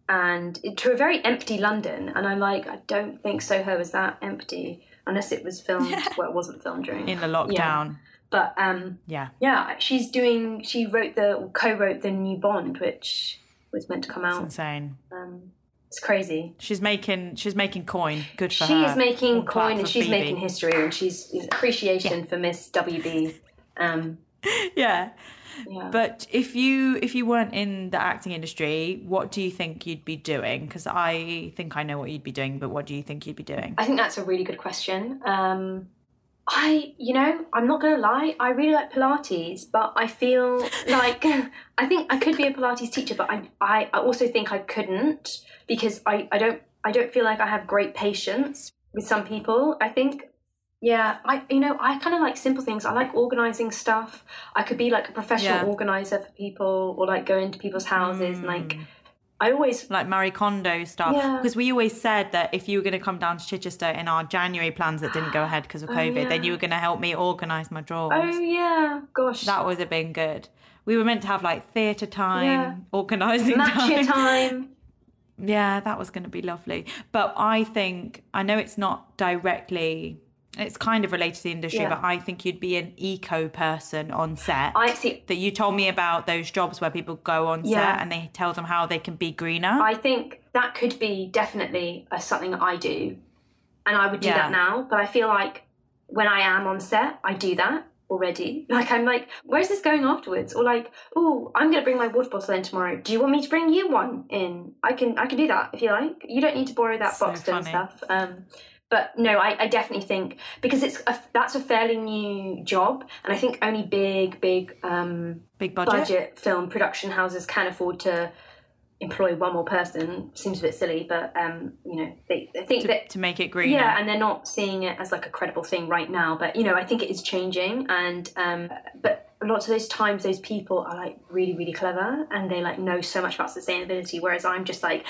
and to a very empty London. And I'm like, I don't think Soho is that empty unless it was filmed. (laughs) Well, it wasn't filmed during In the Yeah. lockdown. But um, Yeah. yeah, she's doing. She wrote the co-wrote the new Bond, which was meant to come It's out. insane. Um, it's crazy. She's making she's making coin. Good for She her. is making All coin and she's Phoebe. making history, and she's appreciation for Miss WB. Um, (laughs) Yeah. yeah. But if you if you weren't in the acting industry, what do you think you'd be doing? Because I think I know what you'd be doing, but what do you think you'd be doing? I think that's a really good question. Um, I, you know, I'm not gonna lie. I really like Pilates, but I feel (laughs) like I think I could be a Pilates teacher, but I, I, I also think I couldn't because I, I don't, I don't feel like I have great patience with some people. I think, yeah, I, you know, I kind of like simple things. I like organizing stuff. I could be like a professional Yeah. organizer for people, or like go into people's houses and like. Mm. I always like Marie Kondo stuff. Yeah. Because we always said that if you were going to come down to Chichester in our January plans that didn't go ahead because of (gasps) oh, COVID, then yeah. you were going to help me organise my drawers. Oh yeah, gosh. That would have been good. We were meant to have like theatre time, Yeah. organising time. (laughs) time. Yeah, that was going to be lovely. But I think, I know it's not directly, it's kind of related to the industry, Yeah. but I think you'd be an eco person on set. I see. that you told me about those jobs where people go on Yeah. set and they tell them how they can be greener. I think that could be definitely a, something I do, and I would do Yeah. that now. But I feel like when I am on set, I do that already. (laughs) Like I'm like, where's this going afterwards? Or like, oh, I'm gonna bring my water bottle in tomorrow. Do you want me to bring you one in? I can, I can do that if you like. You don't need to borrow that So Boxton and stuff. Um, but no, I, I definitely think because it's a, that's a fairly new job, and I think only big, big um, Big budget. budget film production houses can afford to employ one more person seems a bit silly but um you know they, they think to, that to make it greener. yeah and they're not seeing it as like a credible thing right now but you know i think it is changing and um but lots of those times those people are like really really clever and they like know so much about sustainability whereas i'm just like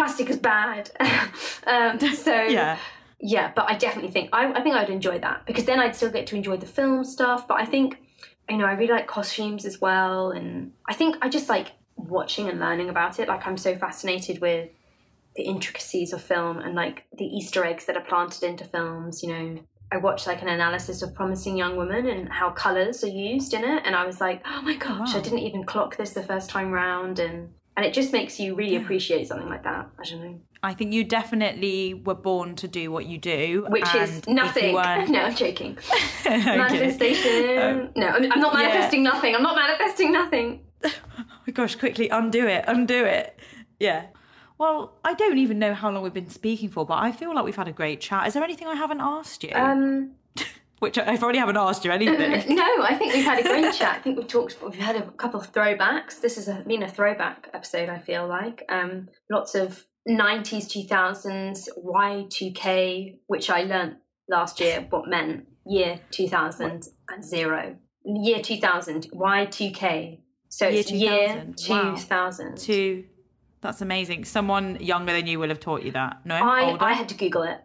plastic is bad (laughs) um so Yeah. yeah, but I definitely think I, I think I'd enjoy that because then I'd still get to enjoy the film stuff. But I think you know I really like costumes as well, and I think I just like watching and learning about it. Like I'm so fascinated with the intricacies of film and like the Easter eggs that are planted into films. You know, I watched like an analysis of Promising Young Woman and how colors are used in it, and I was like, oh my gosh, I didn't even clock this the first time round, and and it just makes you really appreciate something like that. I don't know. I think you definitely were born to do what you do. which is nothing. (laughs) No, I'm joking. (laughs) Okay. Manifestation. (laughs) no, I'm, I'm not yeah. manifesting nothing. I'm not manifesting nothing. Oh my gosh, quickly undo it, undo it. Yeah. Well, I don't even know how long we've been speaking for, but I feel like we've had a great chat. Is there anything I haven't asked you? Um, Which I I probably haven't asked you anything. (laughs) no, I think we've had a great chat. I think we've talked. We've had a couple of throwbacks. This has a, been a throwback episode. I feel like um, lots of '90s, 2000s, Y2K, which I learnt last year what meant year 2000 and zero. Year 2000, Y2K. So Year it's year 2000, wow. 2000. Two. That's amazing. Someone younger than you will have taught you that. No, I, older. I had to Google it.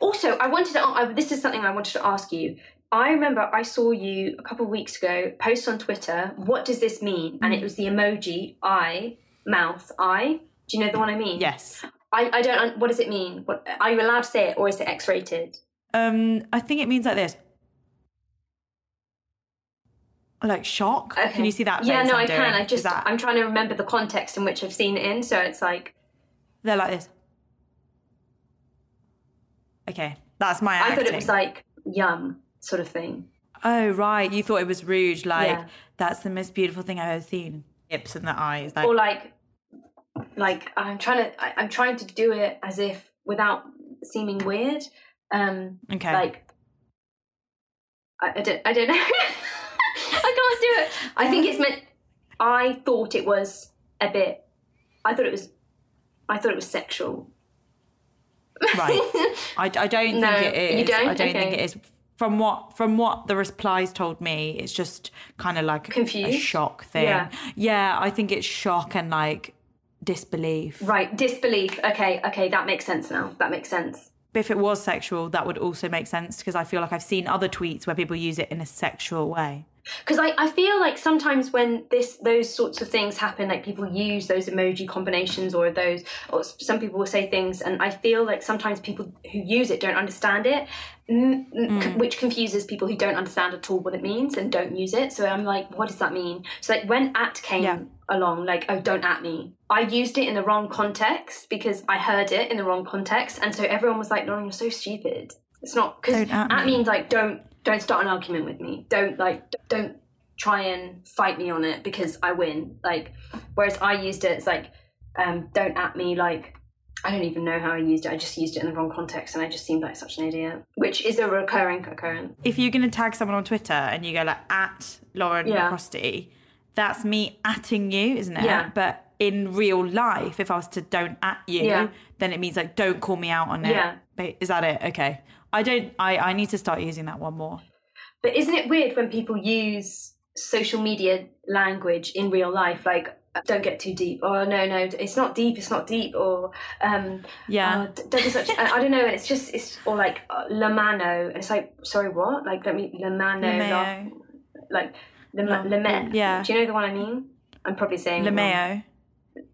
Also, I wanted to. I, this is something I wanted to ask you. I remember I saw you a couple of weeks ago post on Twitter. What does this mean? And it Mm. was the emoji eye, mouth, eye. Do you know the one I mean? Yes. I, I don't. What does it mean? What are you allowed to say it, or is it X-rated? Um, I think it means like this. Like shock. Okay. Can you see that? Yeah, no, I'm I doing? can. I just that- I'm trying to remember the context in which I've seen it in. So it's like They're like this. Okay, that's my Acting. I thought it was like yum sort of thing. Oh right, you thought it was rude. Like Yeah. that's the most beautiful thing I've ever seen. Lips and the eyes. Like, or like like i'm trying to I, i'm trying to do it as if without seeming weird um okay. like I, I don't i don't know (laughs) i can't do it i think it's meant i thought it was a bit i thought it was i thought it was sexual right. (laughs) I, I don't No, think it is. you don't? I don't think it is. From what from what the replies told me, it's just kind of like a shock thing. Yeah. yeah, I think it's shock and like disbelief. right disbelief okay okay that makes sense now that makes sense If it was sexual, that would also make sense because I feel like I've seen other tweets where people use it in a sexual way. Because I, I feel like sometimes when this those sorts of things happen like people use those emoji combinations or those or some people will say things and i feel like sometimes people who use it don't understand it mm, mm, c- which confuses people who don't understand at all what it means and don't use it so i'm like what does that mean so like when at came Yeah. along like oh don't at me i used it in the wrong context because i heard it in the wrong context and so everyone was like lauren you're so stupid it's not because at at me. means like don't don't start an argument with me don't like don't try and fight me on it because i win like whereas i used it it's like um don't at me like I don't even know how I used it. I just used it in the wrong context, and I just seemed like such an idiot. Which is a recurring occurrence. If you're going to tag someone on Twitter and you go like at Lauren Yeah. McCrostie, that's me atting you, isn't it? Yeah. But in real life, if I was to don't at you, Yeah. then it means like don't call me out on it. Yeah. Is that it? Okay. I don't. I I need to start using that one more. But isn't it weird when people use social media language in real life? Like, don't get too deep. Or no, no, it's not deep. It's not deep. Or um, Yeah. don't be such. I I don't know. And it's just it's or like uh, la mano. And it's like, sorry, what? Like, let me la mano. Lameo. la- like le, No, le, me. yeah. Do you know the one I mean? I'm probably saying. Lemeo.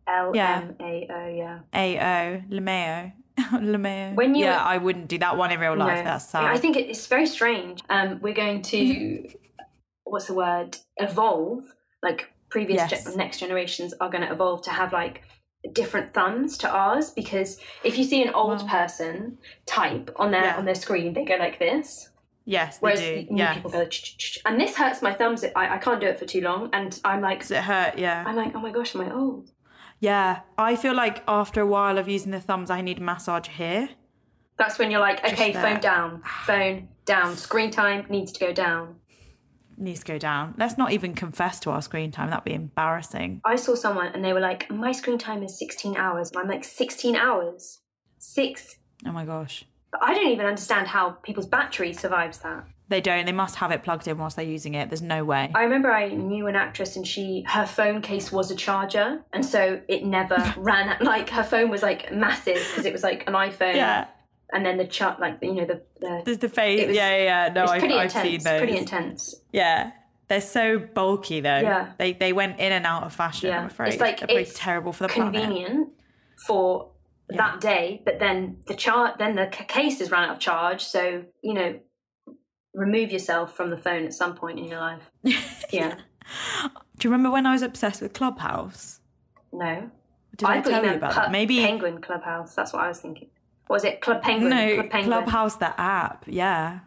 L Yeah. M A O. Yeah. A O. Lemeo. (laughs) Lemeo. When you- yeah, I wouldn't do that one in real life. No. That's sad. I think it's very strange. Um, we're going to (laughs) what's the word? Evolve. Like previous Yes. ge- next generations are going to evolve to have like different thumbs to ours because if you see an old Wow. person type on their Yeah. on their screen, they go like this. yes, they Whereas do. new Yeah. people go, and this hurts my thumbs. I, I can't do it for too long, and I'm like, Does it hurt? Yeah. I'm like, oh my gosh, am I old? Yeah. I feel like after a while of using the thumbs, I need a massage here. That's when you're like, okay, there. phone down, phone down, (sighs) screen time needs to go down. Needs to go down. Let's not even confess to our screen time. That'd be embarrassing. I saw someone and they were like, my screen time is 16 hours. And I'm like, 16 hours? Six? Oh my gosh. But I don't even understand how people's battery survives that. They don't. They must have it plugged in whilst they're using it. There's no way. I remember I knew an actress and she, her phone case was a charger. And so it never (laughs) ran, like her phone was like massive because it was like an iPhone. yeah. And then the chart, like, you know, the, the There's the face. Was- yeah, yeah, yeah. No, it's I've, pretty I've seen those. Pretty intense. Yeah. They're so bulky though. Yeah. They they went in and out of fashion. I'm Yeah. afraid. It's like, pretty it's terrible for the planet. convenient for that day, but then the chart, then the c- case has run out of charge. So you know, remove yourself from the phone at some point in your life. (laughs) Yeah, Do you remember when I was obsessed with Clubhouse? no. Did I, you tell you meant about Pu- that? Maybe Penguin Clubhouse. That's what I was thinking. Was it Club Penguin? no Club Penguin. Clubhouse the app. Yeah.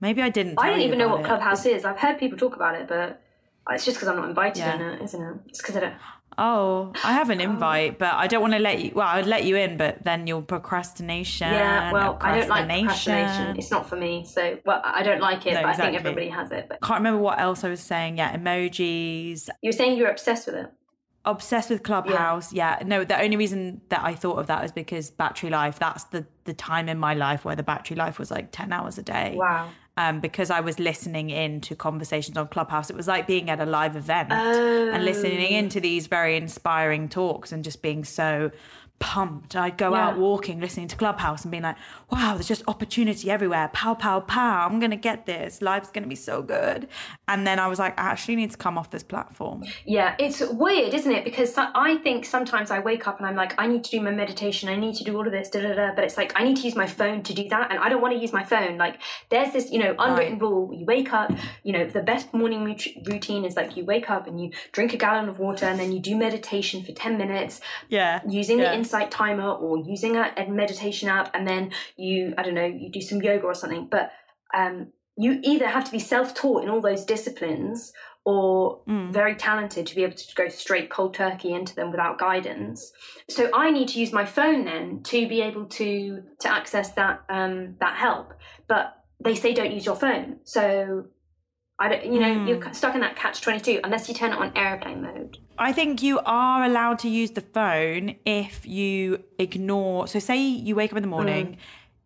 Maybe I didn't. I don't you even know what it. Clubhouse is. I've heard people talk about it, but it's just because I'm not invited Yeah. in it, isn't it? It's because I don't. Oh, I have an um, invite, but I don't want to let you. Well, I'd let you in, but then you'll procrastination. Yeah, well, I don't like procrastination. It's not for me. So, well, I don't like it, No, but I think everybody has it. But Can't remember what else I was saying. Yeah, emojis. you were saying you're obsessed with it. Obsessed with Clubhouse. Yeah. No, the only reason that I thought of that is because battery life. That's the the time in my life where the battery life was like ten hours a day. Wow. Um, because I was listening in to conversations on Clubhouse. It was like being at a live event and listening Oh. into these very inspiring talks and just being so pumped. I'd go Yeah. out walking, listening to Clubhouse and being like, wow, there's just opportunity everywhere. Pow, pow, pow. I'm going to get this. Life's going to be so good. And then I was like, I actually need to come off this platform. Yeah, it's weird, isn't it? Because I think sometimes I wake up and I'm like, I need to do my meditation, I need to do all of this, da da da. But it's like I need to use my phone to do that, and I don't want to use my phone. Like, there's this, you know, unwritten rule. You wake up, you know, the best morning routine is like you wake up and you drink a gallon of water, and then you do meditation for ten minutes, Yeah. using yeah. the insight timer or using a, a meditation app and then you i don't know you do some yoga or something but um, you either have to be self-taught in all those disciplines or Mm. very talented to be able to go straight cold turkey into them without guidance so i need to use my phone then to be able to to access that um, that help but they say don't use your phone so I don't, you know, Mm. you're stuck in that catch 22 unless you turn it on airplane mode. I think you are allowed to use the phone if you ignore. So, say you wake up in the morning, Mm.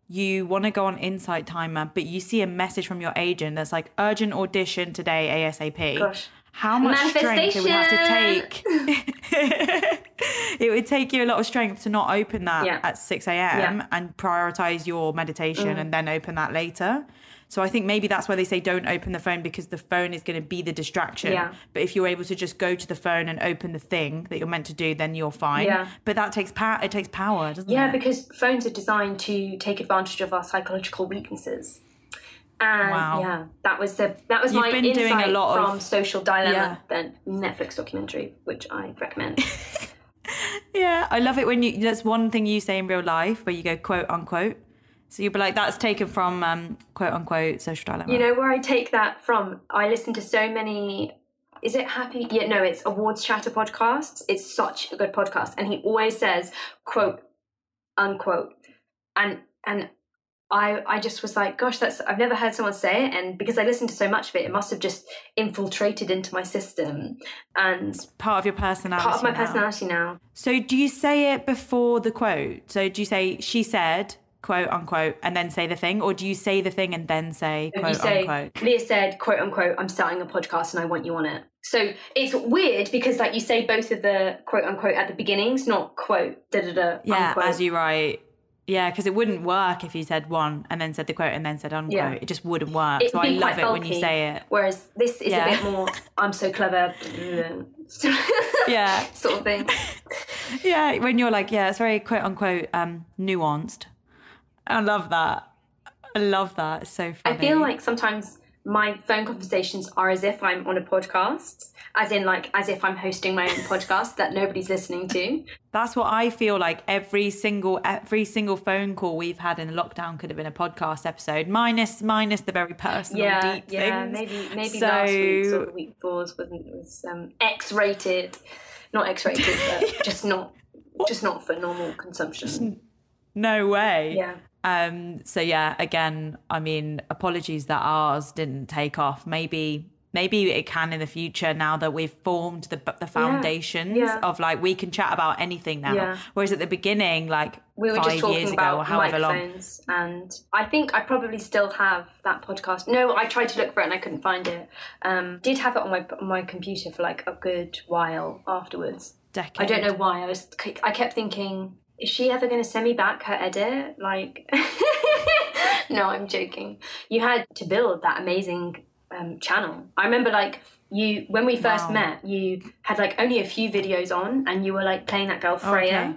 you want to go on Insight Timer, but you see a message from your agent that's like urgent audition today, ASAP. Gosh. How much strength it would have to take? (laughs) it would take you a lot of strength to not open that Yeah. at 6 a.m. Yeah. and prioritize your meditation Mm. and then open that later. So I think maybe that's why they say don't open the phone because the phone is going to be the distraction. Yeah. But if you're able to just go to the phone and open the thing that you're meant to do, then you're fine. Yeah. But that takes power. It takes power, doesn't Yeah, it? Yeah, because phones are designed to take advantage of our psychological weaknesses. And Wow. yeah, that was the that was You've my been insight doing a lot of- from Social Dilemma, Yeah. the Netflix documentary, which I recommend. (laughs) Yeah, I love it when you. That's one thing you say in real life where you go quote unquote. So you'd be like, that's taken from um, quote unquote social dilemma. you know where I take that from? I listen to so many. Is it happy? Yeah, no, it's awards chatter podcasts. It's such a good podcast, and he always says, "quote unquote. And and I I just was like, gosh, that's I've never heard someone say it, and because I listened to so much of it, it must have just infiltrated into my system and Part of your personality. part of my now. personality now. So do you say it before the quote? So do you say she said quote unquote and then say the thing, or do you say the thing and then say quote say unquote? Leah said, quote unquote, I'm starting a podcast and I want you on it. So it's weird because like you say both of the quote unquote at the beginnings, not quote da da da. Yeah, unquote. as you write. Yeah, because it wouldn't work if you said one and then said the quote and then said unquote. Yeah. It just wouldn't work. It'd so I love it when you say it. Whereas this is Yeah. a bit more, I'm so clever, (laughs) Yeah. (laughs) sort of thing. (laughs) Yeah, when you're like, yeah, it's very quote unquote um nuanced. I love that. I love that. It's so funny. I feel like sometimes my phone conversations are as if I'm on a podcast, as in like as if I'm hosting my own podcast that nobody's listening to. (laughs) That's what I feel like every single every single phone call we've had in lockdown could have been a podcast episode, minus minus the very personal, yeah, deep yeah. things. Maybe maybe So- last week's or the week before's wasn't was um, X-rated, not X-rated, but (laughs) just not just not for normal consumption. No way. Yeah. Um. So yeah, again, I mean, apologies that ours didn't take off. Maybe. Maybe it can in the future now that we've formed the the foundations yeah. of like we can chat about anything now. Yeah. Whereas at the beginning, like we were five just talking years about ago or however long, microphones and i think i probably still have that podcast no i tried to look for it and i couldn't find it um did have it on my on my computer for like a good while afterwards decade. i don't know why i was i kept thinking is she ever going to send me back her edit like (laughs) no i'm joking you had to build that amazing um, channel i remember like you when we first Wow. met you had like only a few videos on and you were like playing that girl freya Okay.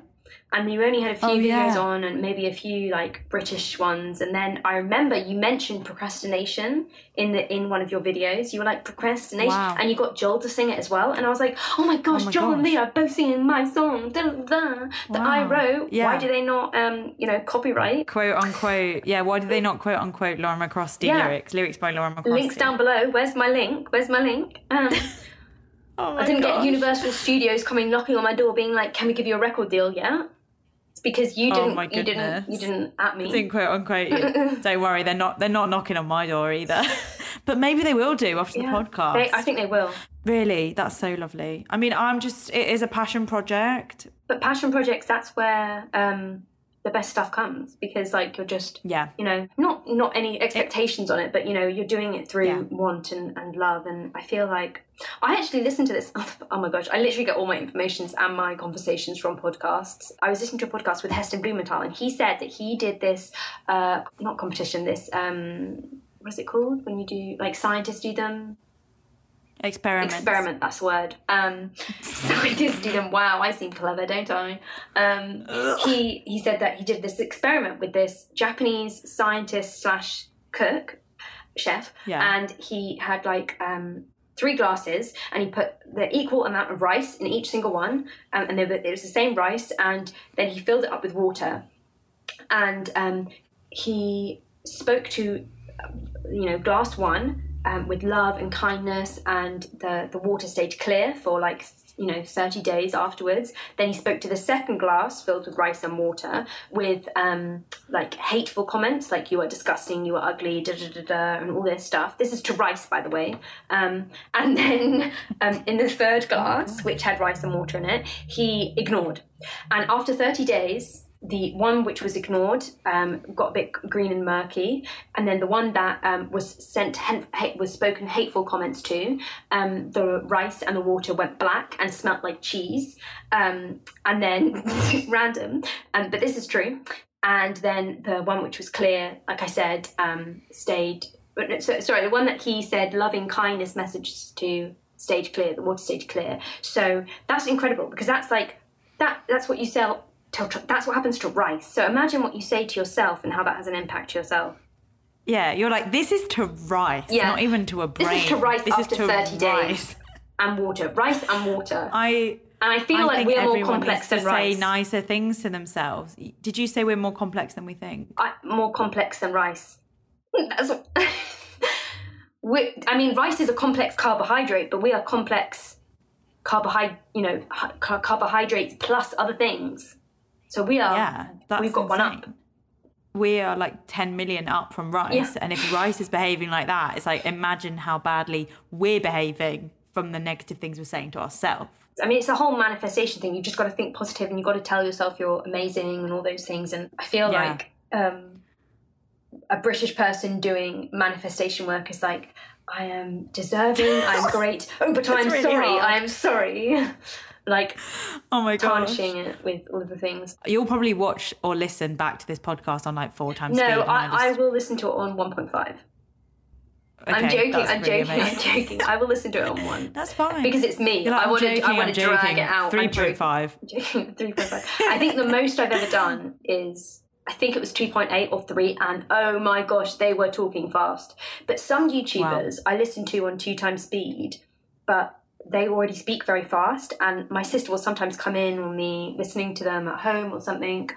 And you only had a few Oh, videos yeah. on and maybe a few like british ones and then i remember you mentioned procrastination in the in one of your videos you were like procrastination Wow. and you got joel to sing it as well and i was like oh my gosh my joel and gosh. leah are both singing my song da, da, da, that i Wow. wrote why do they not um you know copyright quote unquote. Yeah, why do they not quote unquote Lauren McCrostie Yeah. lyrics? Lyrics by Lauren McCrostie. links down below where's my link where's my link um (laughs) Oh i didn't get universal studios coming knocking on my door being like can we give you a record deal yet it's because you Oh didn't my you didn't you didn't at me Didn't quote unquote. you. (laughs) Don't worry, they're not. They're not knocking on my door either. (laughs) but maybe they will do after Yeah. the podcast. They- i think they will really, that's so lovely. I mean, I'm just. It is a passion project. But passion projects, that's where um, the best stuff comes because, like, you're just, Yeah. you know, not not any expectations on it, but you know, you're doing it through Yeah. want and, and love. And I feel like I actually listened to this. (laughs) Oh my gosh, I literally get all my informations and my conversations from podcasts. I was listening to a podcast with Heston Blumenthal, and he said that he did this, uh, not competition, this. Um, what's it called when you do like scientists do them Experiment. experiment that's the word. Um (laughs) scientists do them. Wow i seem clever don't i? Um he he said that he did this experiment with this japanese scientist slash cook chef Yeah. and he had like um three glasses and he put the equal amount of rice in each single one um, and they were, it was the same rice and then he filled it up with water. And um, he spoke to you know glass one um, with love and kindness and the the water stayed clear for like you know 30 days afterwards. Then he spoke to the second glass filled with rice and water with um like hateful comments like you are disgusting you are ugly da da da da and all this stuff. This is to rice by the way. Um and (laughs) then um in the third glass which had rice and water in it he ignored. And after 30 days the one which was ignored um, got a bit green and murky, and then the one that um, was sent hate, was spoken hateful comments to, um, the rice and the water went black and smelt like cheese, um, and then (laughs) random, um, but this is true. And then the one which was clear, like I said, um, stayed. So, sorry, the one that he said loving kindness messages to stayed clear. The water stayed clear. So that's incredible because that's like that. That's what you sell. That's what happens to rice. So imagine what you say to yourself and how that has an impact to yourself. Yeah, you're like this is to rice, Yeah. not even to a brain. This is to rice This after is to 30 days. And water, rice and water. I and I feel I like we're more complex than to rice. say nicer things to themselves. Did you say we're more complex than we think? I, more complex than rice. (laughs) That's what, (laughs) I mean, rice is a complex carbohydrate, but we are complex carbohydrate, you know, carbohydrates plus other things. So we are. Yeah, that's we've got one up. insane. We are like 10 million up from Rice. Yeah. And if Rice is behaving like that, it's like imagine how badly we're behaving from the negative things we're saying to ourselves. I mean, it's a whole manifestation thing. You've just got to think positive and you've got to tell yourself you're amazing and all those things. And I feel Yeah. like um, a British person doing manifestation work is like, I am deserving, I'm (laughs) great. Oh, but I'm really sorry, hard. I am sorry. (laughs) like Oh my god. tarnishing it with all of the things. You'll probably watch or listen back to this podcast on like four times No, I, I just- will listen to it on 1.5. I'm joking, I'm really joking, I'm joking. I will listen to it on one. (laughs) That's fine. Because it's me. Like, I want to. I want to drag it out. Three point five. (laughs) 3.5. I think the most I've ever done is I think it was 2.8 or 3 and oh my gosh they were talking fast. But some YouTubers I listen to on two times speed but they already speak very fast and my sister will sometimes come in on me listening to them at home or something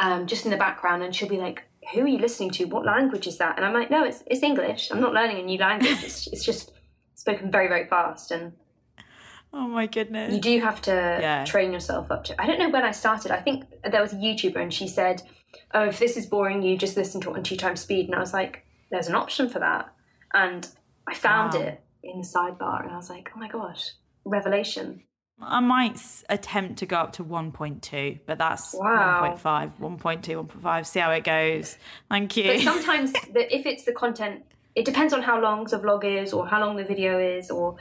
um, just in the background and she'll be like who are you listening to what language is that and I'm like no it's, it's English I'm not learning a new language it's, (laughs) it's just spoken very very fast and Oh my goodness. you do have to Yeah. train yourself up to. I don't know when I started. I think there was a YouTuber and she said, "Oh, if this is boring you, just listen to it on two times speed." And I was like, "There's an option for that," and I found Wow. it in the sidebar, and I was like, "Oh my gosh, revelation!" I might attempt to go up to 1.2, but that's Wow. 1.5, 1.2, 1.5. See how it goes. Thank you. But (laughs) sometimes, the, if it's the content, it depends on how long the vlog is, or how long the video is, or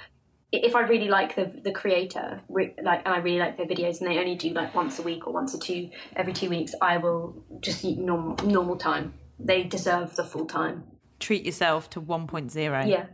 if I really like the the creator, re- like, and I really like their videos, and they only do like once a week or once or two every two weeks, I will just eat normal normal time. They deserve the full time. Treat yourself to 1.0. Yeah.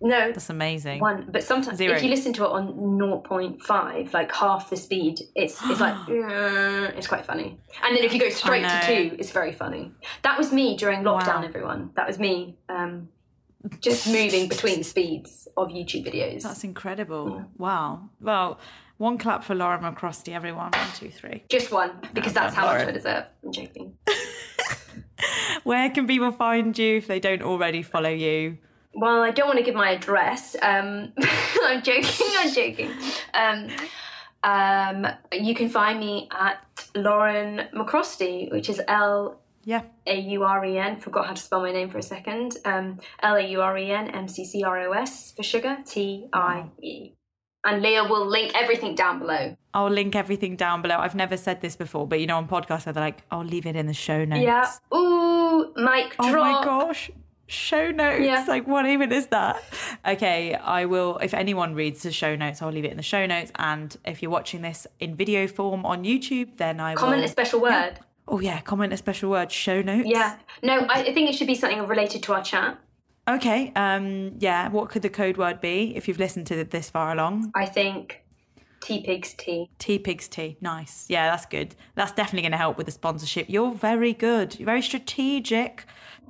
No, That's amazing. one. But sometimes Zero. if you listen to it on 0.5, like half the speed, it's it's like (gasps) it's quite funny. And then if you go straight to two, it's very funny. That was me during lockdown. Wow. Everyone, that was me. Um, (laughs) just moving between speeds of YouTube videos. That's incredible. Wow. Well, one clap for Laura McCrostie, everyone. One, two, three. just one because that's how much. I deserve. I'm joking. (laughs) Where can people find you if they don't already follow you? Well, I don't want to give my address. Um, (laughs) I'm joking. I'm joking. Um, um, you can find me at Lauren McCrostie, which is L Yeah. A U R E N. Forgot how to spell my name for a second. Um, L A U R E N M C C R O S for sugar. T I E. And Leah will link everything down below. I'll link everything down below. I've never said this before, but you know, on podcasts they're like, I'll leave it in the show notes. Yeah. Ooh, mic drop. Oh my gosh. Show notes. Yeah. Like, what even is that? Okay, I will. If anyone reads the show notes, I'll leave it in the show notes. And if you're watching this in video form on YouTube, then I will Comment will. a special word. Oh, yeah, comment a special word, show notes. Yeah. No, I, think it should be something related to our chat. Okay, um, yeah, what could the code word be if you've listened to it this far along? I think Tea pigs tea. Tea pigs tea. Nice. Yeah, that's good. That's definitely going to help with the sponsorship. You're very good. You're very strategic.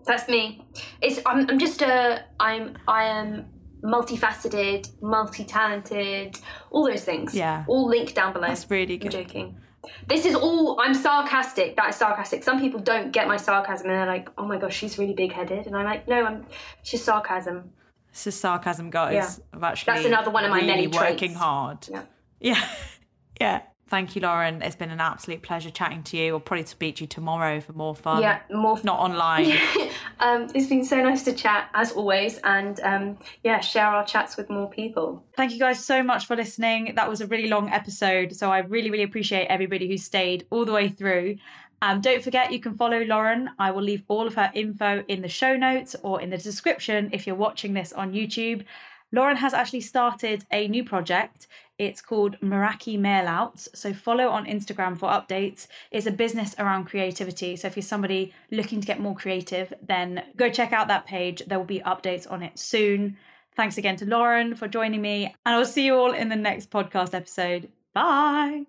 That's me. It's I'm, I'm just a I'm I am multifaceted, multi-talented, all those things. Yeah. All linked down below. That's really I'm good. joking. This is all I'm sarcastic. That is sarcastic. Some people don't get my sarcasm and they're like, "Oh my gosh, she's really big-headed," and I'm like, "No, I'm she's just sarcasm." It's just sarcasm, guys. Yeah. I've actually That's another one of my really many working traits. hard. Yeah. (laughs) Yeah. yeah. Thank you, Lauren. It's been an absolute pleasure chatting to you. I'll probably speak to you tomorrow for more fun. Yeah, more fun. Not online. (laughs) um, it's been so nice to chat as always, and um, yeah, share our chats with more people. Thank you guys so much for listening. That was a really long episode, so I really, really appreciate everybody who stayed all the way through. Um, don't forget, you can follow Lauren. I will leave all of her info in the show notes or in the description if you're watching this on YouTube. Lauren has actually started a new project. It's called Meraki Mailouts. So follow on Instagram for updates. It's a business around creativity. So if you're somebody looking to get more creative, then go check out that page. There will be updates on it soon. Thanks again to Lauren for joining me, and I'll see you all in the next podcast episode. Bye.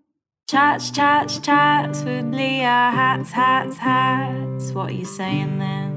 Chats, chats, chats with Leah. Hats, hats, hats. What are you saying then?